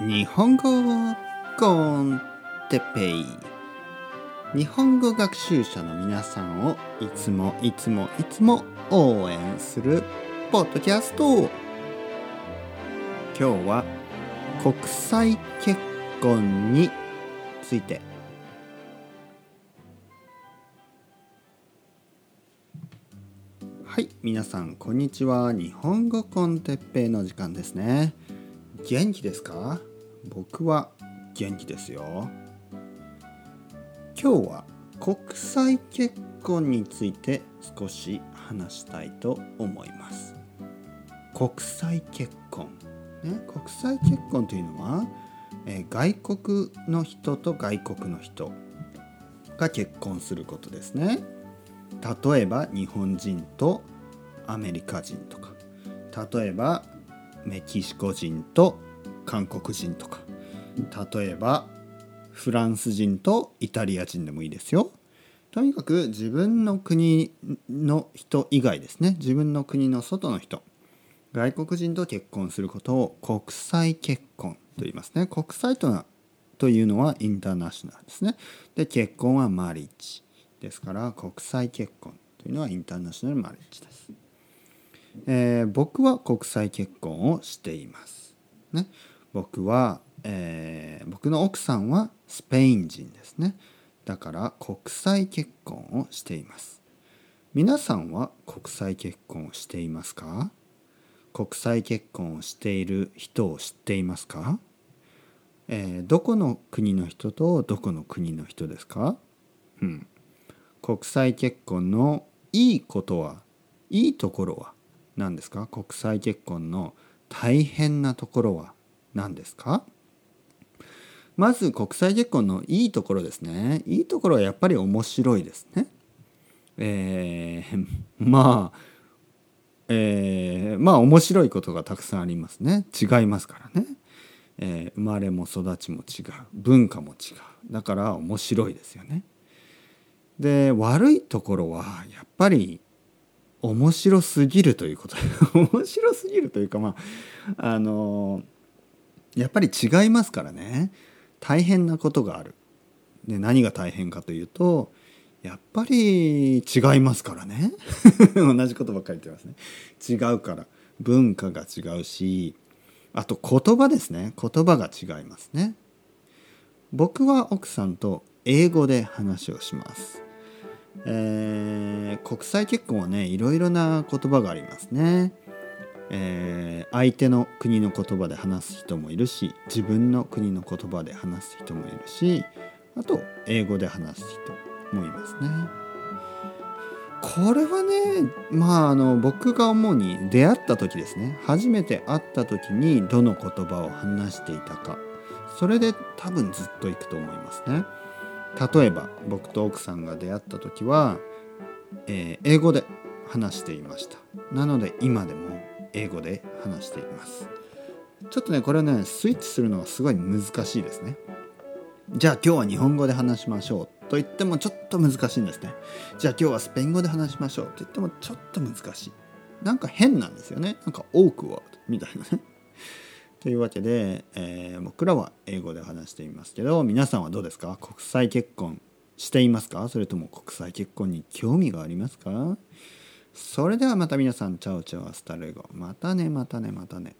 日本語コンテペイ。日本語学習者の皆さんをいつもいつもいつも応援するポッドキャスト。今日は国際結婚について。はい皆さんこんにちは。日本語コンテッペイの時間ですね。元気ですか？僕は元気ですよ。今日は国際結婚について少し話したいと思います。国際結婚。ね国際結婚というのは、えー外国の人と外国の人が結婚することですね。例えば日本人とアメリカ人とか。例えばメキシコ人と韓国人とか。例えばフランス人とイタリア人でもいいですよ。とにかく自分の国の人以外ですね。自分の国の外の人。外国人と結婚することを国際結婚と言いますね。国際とはというのはインターナショナルですね。で結婚はマリッジですから国際結婚というのはインターナショナルマリッジです、えー僕は国際結婚をしています。ね。僕は、えー僕の奥さんはスペイン人ですね。だから国際結婚をしています。皆さんは国際結婚をしていますか？国際結婚をしている人を知っていますか、えーどこの国の人とどこの国の人ですか、うん、国際結婚のいいことはいいところは何ですか？国際結婚の大変なところは何ですか？まず国際結婚のいいところですね。いいところはやっぱり面白いですね。えー まあえーまあ面白いことがたくさんありますね。違いますからね、えー生まれも育ちも違う。文化も違う。だから面白いですよね。で悪いところはやっぱり面白すぎるということ。面白すぎるというかまああのやっぱり違いますからね。大変なことがある。で何が大変かというとやっぱり違いますからね。同じことばっかり言ってますね。違うから。文化が違うしあと言葉ですね。言葉が違いますね。僕は奥さんと英語で話をします。えー国際結婚はねいろいろな言葉がありますね、えー相手の国の言葉で話す人もいるし自分の国の言葉で話す人もいるしあと英語で話す人もいますね。これはねまああの僕が思うに出会った時ですね。初めて会った時にどの言葉を話していたか。それで多分ずっといくと思いますね。例えば僕と奥さんが出会った時は、えー英語で話していました。なので今でも英語で話しています。ちょっとねこれねスイッチするのがすごい難しいですね。じゃあ今日は日本語で話しましょうと言ってもちょっと難しいんですね。じゃあ今日はスペイン語で話しましょうと言ってもちょっと難しい。なんか変なんですよね。なんか awkward みたいなね。というわけで、えー僕らは英語で話していますけど皆さんはどうですか？国際結婚していますか？それとも国際結婚に興味がありますか？それではまた皆さん chao chao hasta luego またねまたねまたね。